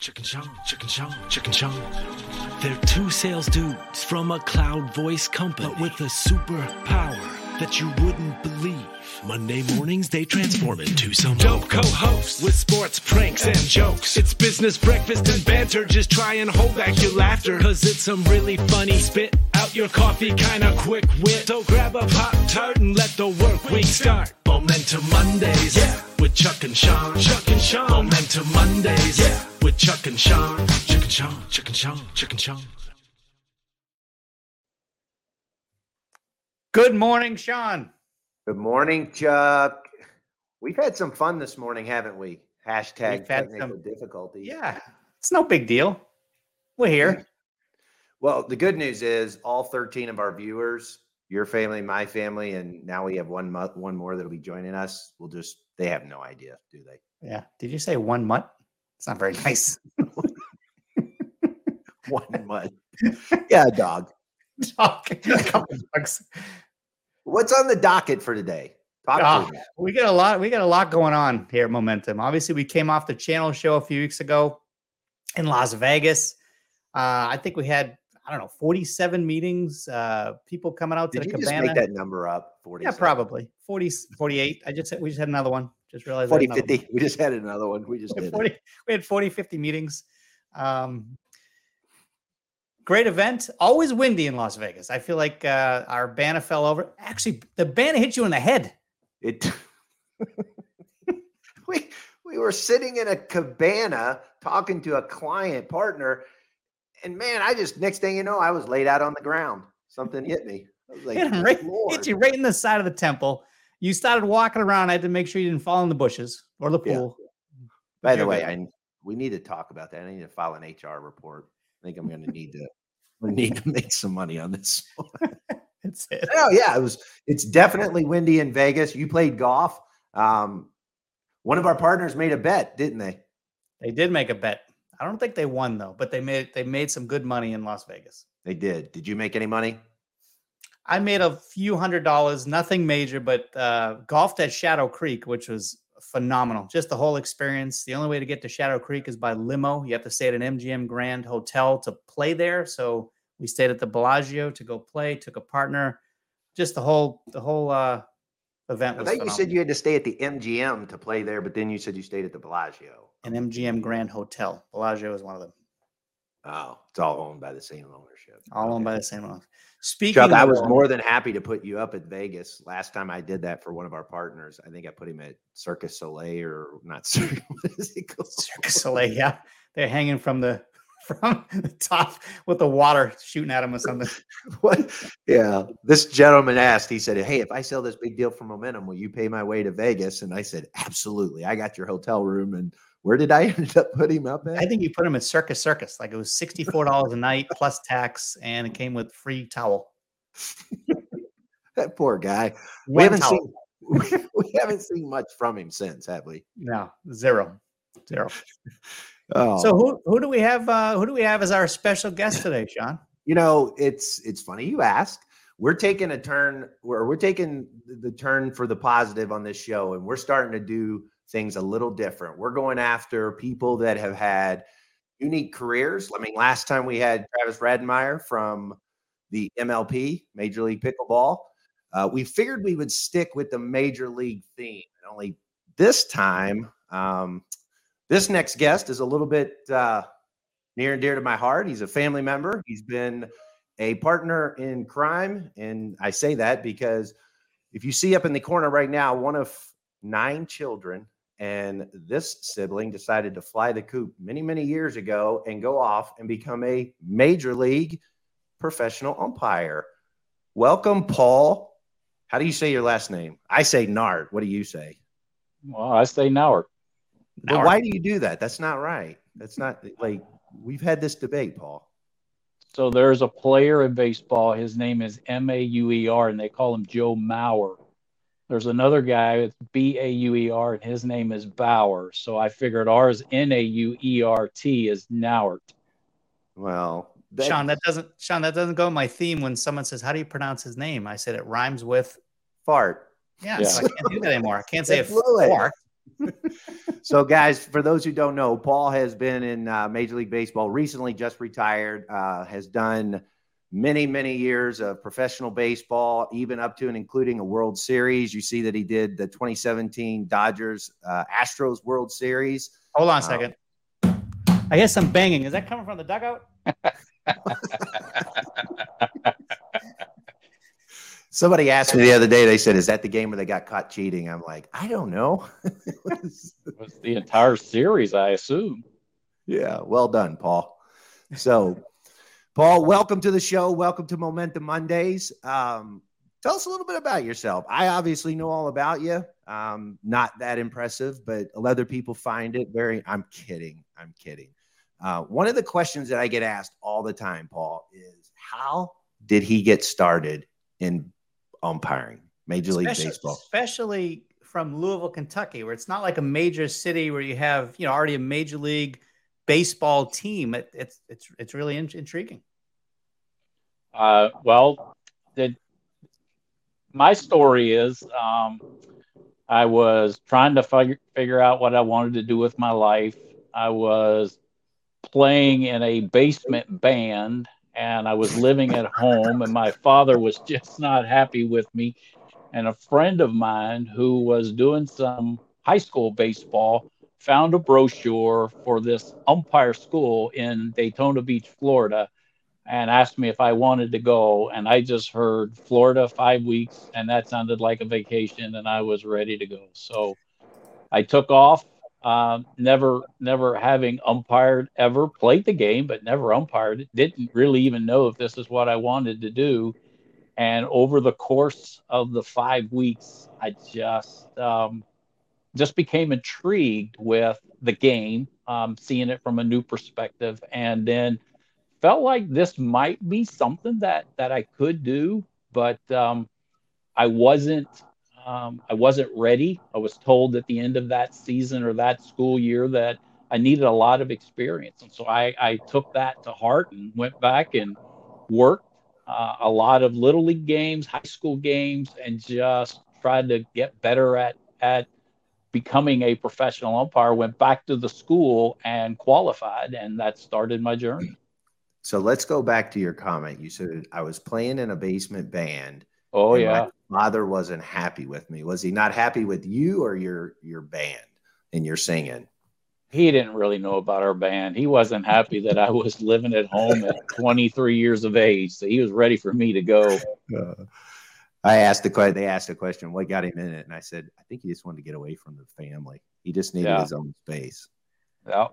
Chuck and Sean, Chicken Chong, Chuck and Sean. They're two sales dudes from a cloud voice company, but with a superpower that you wouldn't believe. Monday mornings they transform into some dope co-hosts with sports pranks and jokes. It's business breakfast and banter. Just try and hold back your laughter, cause it's some really funny spit out your coffee kind of quick wit. So grab a pop tart and let the work week start. Momentum Mondays, yeah, with Chuck and Sean. Chuck and Sean. Momentum Mondays, yeah, with Chuck and Sean. Chuck and Sean, Chuck and Sean, Chuck and Sean. Good morning, Sean. Good morning, Chuck. We've had some fun this morning, haven't we? Hashtag We've had technical some- difficulties. Yeah, it's no big deal. We're here. Well, the good news is all 13 of our viewers, your family, my family, and now we have one mo- one more that'll be joining us. We'll just they have no idea, do they? Yeah. Did you say one mutt? It's not very nice. One month. yeah, a dog. Talk- a couple dogs. What's on the docket for today? Ah, we got a lot. We got a lot going on here at Momentum. Obviously, we came off the channel show a few weeks ago in Las Vegas. Uh, I think we had I don't know 47 meetings. Uh, people coming out to Did the you just make that number up? 40. yeah, probably 40, 48. I just said we just had another one. Just realized we 40, had another one. 50. We just had another one. We just We did. had it. 40, we had 40, 50 meetings. Um, great event. Always windy in Las Vegas. I feel like uh, our banner fell over. Actually, the banner hit you in the head. It we we were sitting in a cabana talking to a client partner, and man, I just next thing you know, I was laid out on the ground. Something hit me. I was like, hit, right, hit you right in the side of the temple. You started walking around. I had to make sure you didn't fall in the bushes or the Yeah. pool. By the way. I we need to talk about that. I need to file an HR report. I think I'm going to need to we need to make some money on this. That's it. oh yeah, it was. It's definitely windy in Vegas. You played golf. Um, one of our partners made a bet, didn't they? They did make a bet. I don't think they won though, but they made they made some good money in Las Vegas. They did. Did you make any money? I made a few hundred dollars, nothing major, but uh, golfed at Shadow Creek, which was phenomenal. Just the whole experience. The only way to get to Shadow Creek is by limo. You have to stay at an MGM Grand Hotel to play there. So we stayed at the Bellagio to go play. Took a partner. Just the whole the whole uh, event I thought you said you had to stay at the MGM to play there, but then you said you stayed at the Bellagio. An MGM Grand Hotel. Bellagio is one of them. Oh, it's all owned by the same ownership. All owned by the same one. Speaking, Chuck, I was more than happy to put you up at Vegas. Last time I did that for one of our partners, I think I put him at Circus Soleil or not Circus. What is it called? Soleil. Yeah, they're hanging from the from the top with the water shooting at him or something. What? Yeah. This gentleman asked, he said, Hey, if I sell this big deal for momentum, will you pay my way to Vegas? And I said, Absolutely. I got your hotel room. And where did I end up putting him up at? I think you put him at Circus Circus. Like it was sixty four dollars a night plus tax, and it came with free towel. that poor guy. We haven't towel. seen we haven't seen much from him since, have we? no zero, zero. Oh, So who who do we have? Uh, who do we have as our special guest today, Sean? you know, it's it's funny you ask. We're taking a turn where we're taking the turn for the positive on this show, and we're starting to do things a little different. We're going after people that have had unique careers. I mean, last time we had Travis Rettenmaier from the MLP, Major League Pickleball. Uh, we figured we would stick with the major league theme. And only this time, um, this next guest is a little bit uh, near and dear to my heart. He's a family member. He's been a partner in crime. And I say that because if you see up in the corner right now, one of nine children, and this sibling decided to fly the coop many, many years ago and go off and become a major league professional umpire. Welcome, Paul. How do you say your last name? I say Nard. What do you say? Well, I say Nauert. Well, why do you do that? That's not right. That's not like we've had this debate, Paul. So there's a player in baseball. His name is M A U E R, and they call him Joe Mauer. There's another guy with B A U E R, and his name is Bauer. So I figured ours N A U E R T is Nauert. Well, that- Sean, that doesn't Sean, that doesn't go in my theme when someone says, How do you pronounce his name? I said it rhymes with fart. yeah, Yeah. so I can't do that anymore. I can't say it That's fart. so, guys, for those who don't know, Paul has been in uh, Major League Baseball recently, just retired, uh, has done many, many years of professional baseball, even up to and including a World Series. You see that he did the 2017 Dodgers uh, Astros World Series. Hold on a uh, second. I hear some banging. Is that coming from the dugout? Somebody asked me the other day, they said, Is that the game where they got caught cheating? I'm like, I don't know. it was the entire series, I assume. Yeah, well done, Paul. So, Paul, welcome to the show. Welcome to Momentum Mondays. Um, tell us a little bit about yourself. I obviously know all about you. Um, not that impressive, but other people find it very. I'm kidding. I'm kidding. Uh, one of the questions that I get asked all the time, Paul, is how did he get started in umpiring, Major League especially, Baseball, especially from Louisville, Kentucky, where it's not like a major city where you have you know already a Major League Baseball team. It, it's it's it's really in, intriguing. Uh, well, the, my story is um, I was trying to figure figure out what I wanted to do with my life. I was playing in a basement band and I was living at home, and my father was just not happy with me. And a friend of mine who was doing some high school baseball found a brochure for this umpire school in Daytona Beach, Florida, and asked me if I wanted to go. And I just heard Florida five weeks, and that sounded like a vacation, and I was ready to go. So I took off um, never, never having umpired ever, played the game, but never umpired. Didn't really even know if this is what I wanted to do. And over the course of the five weeks, I just um, just became intrigued with the game, um, seeing it from a new perspective, and then felt like this might be something that that I could do, but um, I wasn't um, I wasn't ready. I was told at the end of that season or that school year that I needed a lot of experience. And so I, I took that to heart and went back and worked uh, a lot of little league games, high school games, and just tried to get better at, at becoming a professional umpire. Went back to the school and qualified, and that started my journey. So let's go back to your comment. You said I was playing in a basement band Oh yeah. father wasn't happy with me. Was he not happy with you or your your band and your singing? He didn't really know about our band. He wasn't happy that I was living at home at 23 years of age. So he was ready for me to go. Uh, I asked the question. They asked the question, "What got him in it?" And I said, "I think he just wanted to get away from the family. He just needed yeah. his own space." Yeah.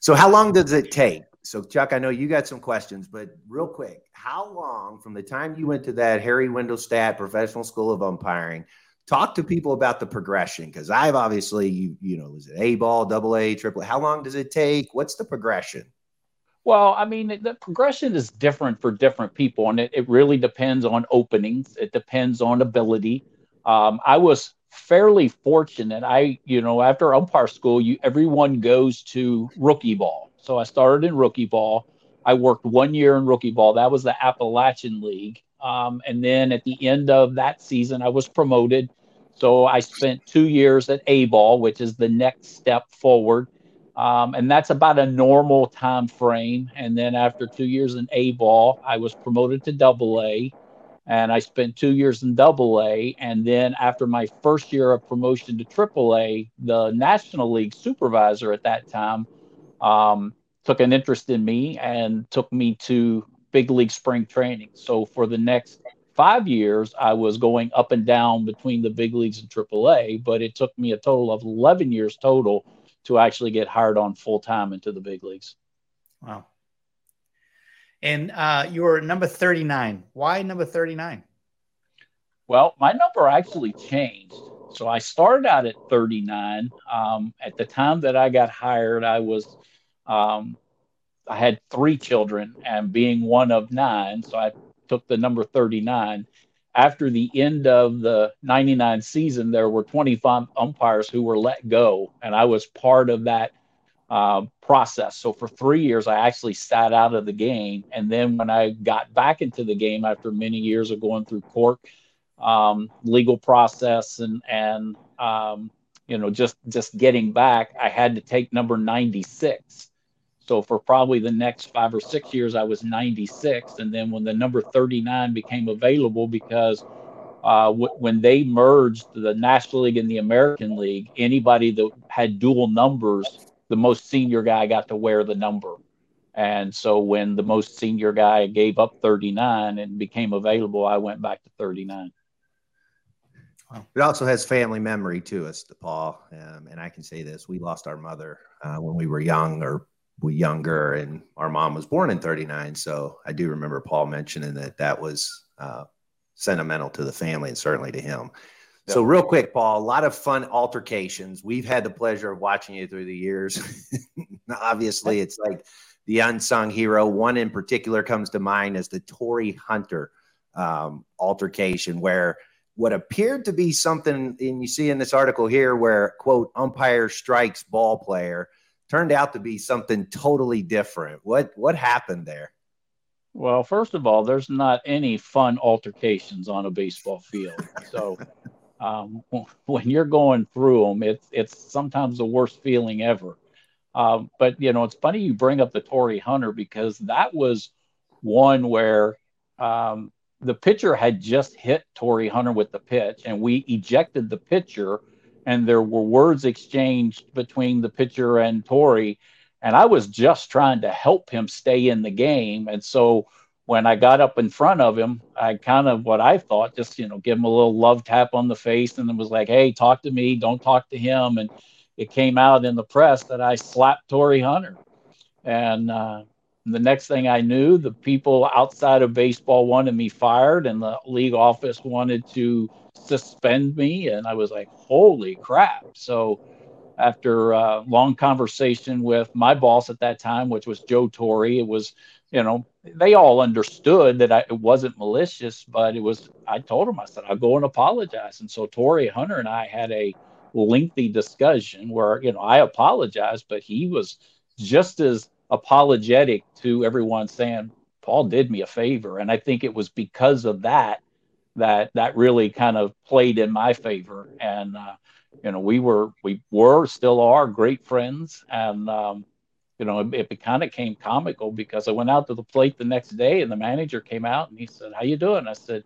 So, how long does it take so Chuck, I know you got some questions, but real quick, how long from the time you went to that Harry Wendelstedt Professional School of Umpiring, talk to people about the progression? Because I've obviously, you, you know, is it A ball, double A, triple? How long does it take? What's the progression? Well, I mean, the progression is different for different people, and it, it really depends on openings. It depends on ability. Um, I was fairly fortunate. I, you know, after umpire school, you everyone goes to rookie ball so I started in rookie ball. I worked one year in rookie ball. That was the Appalachian League. Um, and then at the end of that season, I was promoted. So I spent two years at A ball, which is the next step forward. Um, and that's about a normal time frame. And then after two years in A ball, I was promoted to double A. And I spent two years in double A. And then after my first year of promotion to triple A, the National League supervisor at that time um, took an interest in me and took me to big league spring training. So for the next five years, I was going up and down between the big leagues and AAA, but it took me a total of 11 years total to actually get hired on full time into the big leagues. Wow. And uh, you were number 39. Why number 39? Well, my number actually changed. So I started out at 39. Um, at the time that I got hired, I was um, I had three children, and being one of nine, so I took the number 39. After the end of the 99 season, there were 25 umpires who were let go, and I was part of that uh, process. So for three years, I actually sat out of the game. And then when I got back into the game after many years of going through court, um, legal process, and, and um, you know, just just getting back, I had to take number 96. So for probably the next five or six years, I was 96, and then when the number 39 became available, because uh, w- when they merged the National League and the American League, anybody that had dual numbers, the most senior guy got to wear the number. And so when the most senior guy gave up 39 and became available, I went back to 39. It also has family memory to us, Paul. Um, and I can say this: we lost our mother uh, when we were young, or we younger, and our mom was born in '39. So I do remember Paul mentioning that that was uh, sentimental to the family and certainly to him. So, real quick, Paul, a lot of fun altercations. We've had the pleasure of watching you through the years. Obviously, it's like the unsung hero. One in particular comes to mind as the Torii Hunter um, altercation, where what appeared to be something, and you see in this article here, where quote umpire strikes ball player, turned out to be something totally different. What what happened there? Well, first of all, there's not any fun altercations on a baseball field. So um, when you're going through them, it's it's sometimes the worst feeling ever. Um, but you know, it's funny you bring up the Torii Hunter because that was one where um, the pitcher had just hit Torii Hunter with the pitch, and we ejected the pitcher, and there were words exchanged between the pitcher and Torii, and I was just trying to help him stay in the game, and so when I got up in front of him, I kind of what I thought, just you know, give him a little love tap on the face, and then was like, "Hey, talk to me, don't talk to him," and it came out in the press that I slapped Torii Hunter. And uh, the next thing I knew, the people outside of baseball wanted me fired, and the league office wanted to suspend me. And I was like, holy crap. So, after a long conversation with my boss at that time, which was Joe Torre, it was, you know, they all understood that I, it wasn't malicious, but it was, I told them, I said, I'll go and apologize. And so Torii Hunter and I had a lengthy discussion where you know I apologized, but he was just as apologetic to everyone saying Paul did me a favor, and I think it was because of that that that really kind of played in my favor, and uh, you know we were we were still are great friends, and um, you know it, it kind of came comical because I went out to the plate the next day, and the manager came out and he said, "How you doing?" I said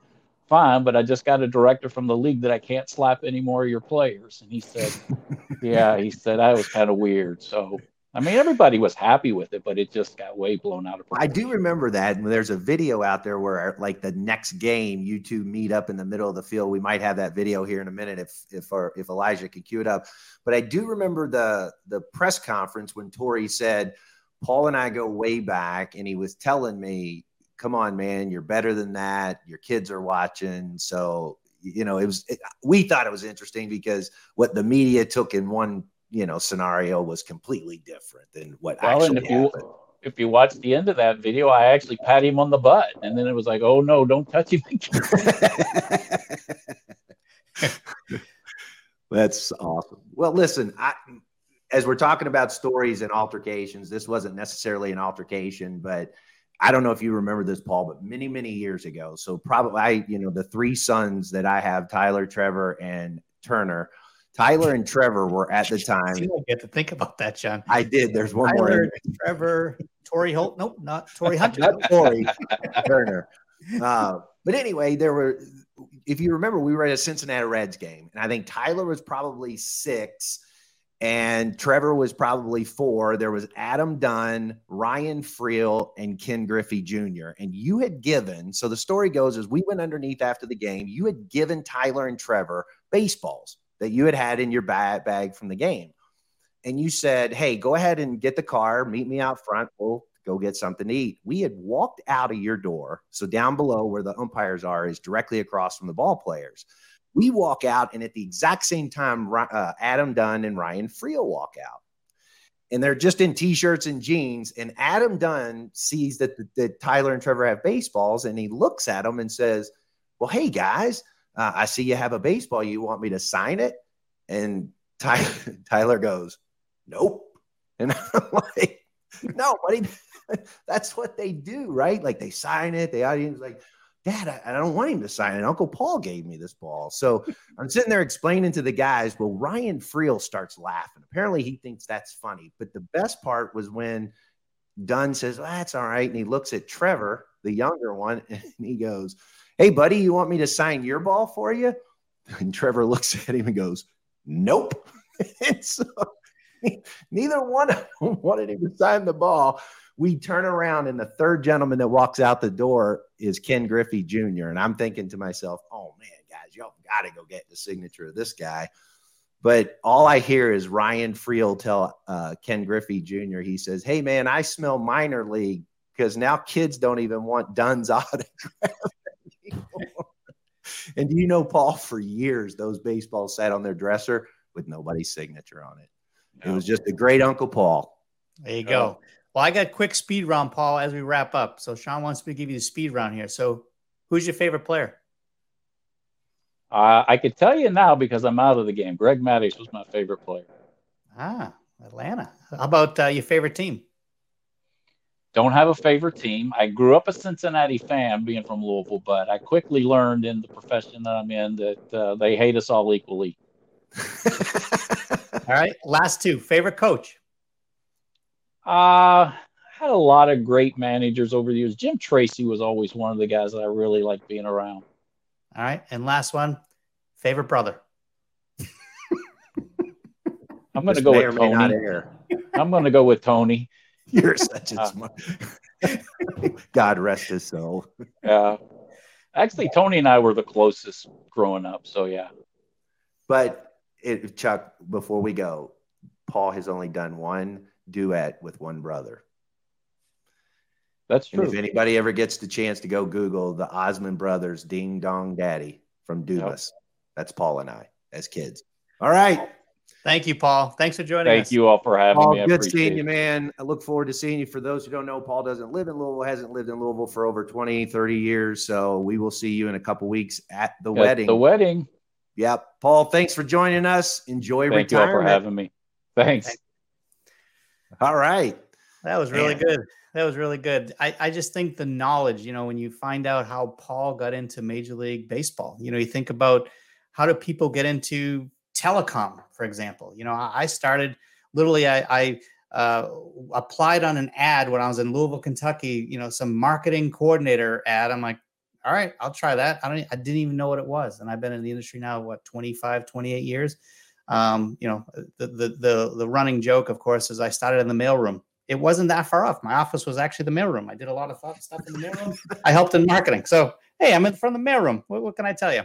fine, but I just got a director from the league that I can't slap any more of your players. And he said, yeah, he said, I was kind of weird. So, I mean, everybody was happy with it, but it just got way blown out of proportion. I do remember that. And there's a video out there where, like, the next game, you two meet up in the middle of the field. We might have that video here in a minute if if our, if Elijah can cue it up. But I do remember the the press conference when Torii said, "Paul and I go way back," and he was telling me come on, man, you're better than that. Your kids are watching. So, you know, it was, it, we thought it was interesting because what the media took in one, you know, scenario was completely different than what well, actually if happened. You, if you watch the end of that video, I actually pat him on the butt. And then it was like, oh no, don't touch him That's awesome. Well, listen, I, as we're talking about stories and altercations, this wasn't necessarily an altercation, but I don't know if you remember this, Paul, but many, many years ago. So probably I, you know, the three sons that I have, Tyler, Trevor, and Turner. Tyler and Trevor were at the time. I get to think about that, John. I did. There's one Tyler, more. Trevor, Tori Holt. Nope, not Tori Hunter. not Torii Turner. Uh, but anyway, there were. If you remember, we were at a Cincinnati Reds game, and I think Tyler was probably six and Trevor was probably four. There was Adam Dunn, Ryan Freel, and Ken Griffey Jr. And you had given, so the story goes as we went underneath after the game, you had given Tyler and Trevor baseballs that you had had in your bag, from the game. And you said, hey, go ahead and get the car, meet me out front. We'll go get something to eat. We had walked out of your door. So down below where the umpires are is directly across from the ball players. We walk out, and at the exact same time, uh, Adam Dunn and Ryan Freel walk out. And they're just in t-shirts and jeans. And Adam Dunn sees that, that Tyler and Trevor have baseballs, and he looks at them and says, "Well, hey guys, uh, I see you have a baseball. You want me to sign it?" And Tyler, Tyler goes, "Nope." And I'm like, "No, buddy, that's what they do, right? Like they sign it. The audience like." Dad, I, I, don't want him to sign it. Uncle Paul gave me this ball. So I'm sitting there explaining to the guys. Well, Ryan Freel starts laughing. Apparently, he thinks that's funny. But the best part was when Dunn says, well, That's all right. And he looks at Trevor, the younger one, and he goes, Hey, buddy, you want me to sign your ball for you? And Trevor looks at him and goes, Nope. and so neither one of them wanted him to sign the ball we turn around and the third gentleman that walks out the door is Ken Griffey Jr. And I'm thinking to myself, oh man, guys, y'all got to go get the signature of this guy. But all I hear is Ryan Freel tell uh, Ken Griffey Jr. He says, "Hey man, I smell minor league because now kids don't even want Dunn's autograph." and do you know, Paul? For years, those baseballs sat on their dresser with nobody's signature on it. No. It was just a great Uncle Paul. There you go. Well, I got quick speed round, Paul, as we wrap up. So Sean wants me to give you the speed round here. So who's your favorite player? Uh, I could tell you now because I'm out of the game. Greg Maddux was my favorite player. Ah, Atlanta. How about uh, your favorite team? Don't have a favorite team. I grew up a Cincinnati fan, being from Louisville, but I quickly learned in the profession that I'm in that uh, they hate us all equally. all right, last two. Favorite coach? Uh, had a lot of great managers over the years. Jim Tracy was always one of the guys that I really liked being around. All right. And last one, favorite brother. I'm going to go with Tony. I'm going to go with Tony. You're such a uh, smart. God rest his soul. Yeah. Actually, Tony and I were the closest growing up. So, yeah. But it, Chuck, before we go, Paul has only done one duet with one brother. That's true. And if anybody ever gets the chance to go Google the Osmond Brothers Ding Dong Daddy from Dumas, yep. that's Paul and I as kids. All right. Thank you, Paul. Thanks for joining Thank us. Thank you all for having Paul, me. I good seeing you, man. I look forward to seeing you. For those who don't know, Paul doesn't live in Louisville, hasn't lived in Louisville for over 20, 30 years. So we will see you in a couple weeks at the at wedding. The wedding. Yep. Paul, thanks for joining us. Enjoy Thank retirement. Thank you all for having me. Thanks. All right. That was really Man. good. That was really good. I, I just think the knowledge, you know, when you find out how Paul got into Major League Baseball, you know, you think about how do people get into telecom, for example. You know, I started literally, I, I uh, applied on an ad when I was in Louisville, Kentucky, you know, some marketing coordinator ad. I'm like, all right, I'll try that. I don't, I didn't even know what it was. And I've been in the industry now, what, 25, 28 years. Um, you know, the, the, the the running joke, of course, is I started in the mailroom. It wasn't that far off. My office was actually the mailroom. I did a lot of stuff in the mailroom. I helped in marketing. So hey, I'm in from the mailroom. What, what can I tell you?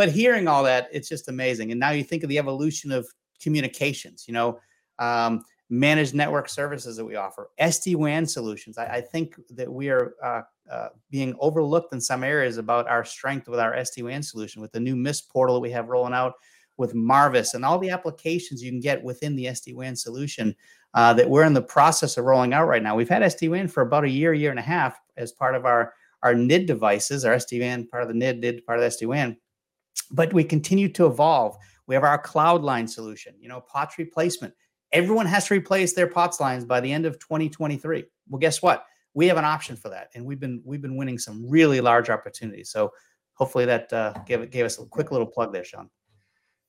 But hearing all that, it's just amazing. And now you think of the evolution of communications. You know, um, managed network services that we offer, SD WAN solutions. I, I, think that we are uh, uh, being overlooked in some areas about our strength with our SD WAN solution, with the new Mist portal that we have rolling out with Marvis and all the applications you can get within the SD WAN solution uh, that we're in the process of rolling out right now. We've had SD WAN for about a year, year and a half as part of our our NID devices, our SD WAN part of the NID, NID part of the SD WAN, but we continue to evolve. We have our cloud line solution, you know, POTS replacement. Everyone has to replace their POTS lines by the end of 2023. Well, guess what? We have an option for that, and we've been we've been winning some really large opportunities. So hopefully that uh, gave gave us a quick little plug there, Sean.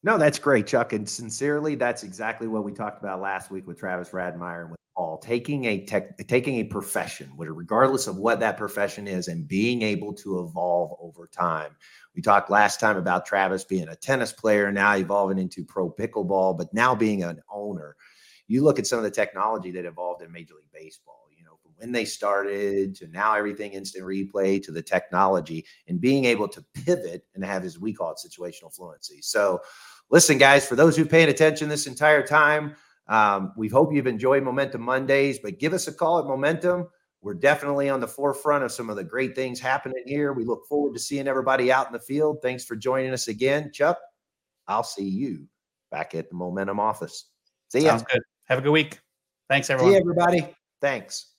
No, that's great, Chuck. And sincerely, that's exactly what we talked about last week with Travis Rettenmaier and with Paul. Taking a tech, taking a profession, regardless of what that profession is, and being able to evolve over time. We talked last time about Travis being a tennis player, now evolving into pro pickleball, but now being an owner. You look at some of the technology that evolved in Major League Baseball. You know, from when they started to now everything instant replay to the technology, and being able to pivot and have, as we call it, situational fluency. So listen, guys, for those who paid attention this entire time, um, we hope you've enjoyed Momentum Mondays, but give us a call at Momentum. We're definitely on the forefront of some of the great things happening here. We look forward to seeing everybody out in the field. Thanks for joining us again, Chuck. I'll see you back at the Momentum office. See ya. Sounds good. Have a good week. Thanks, everyone. See everybody. Thanks.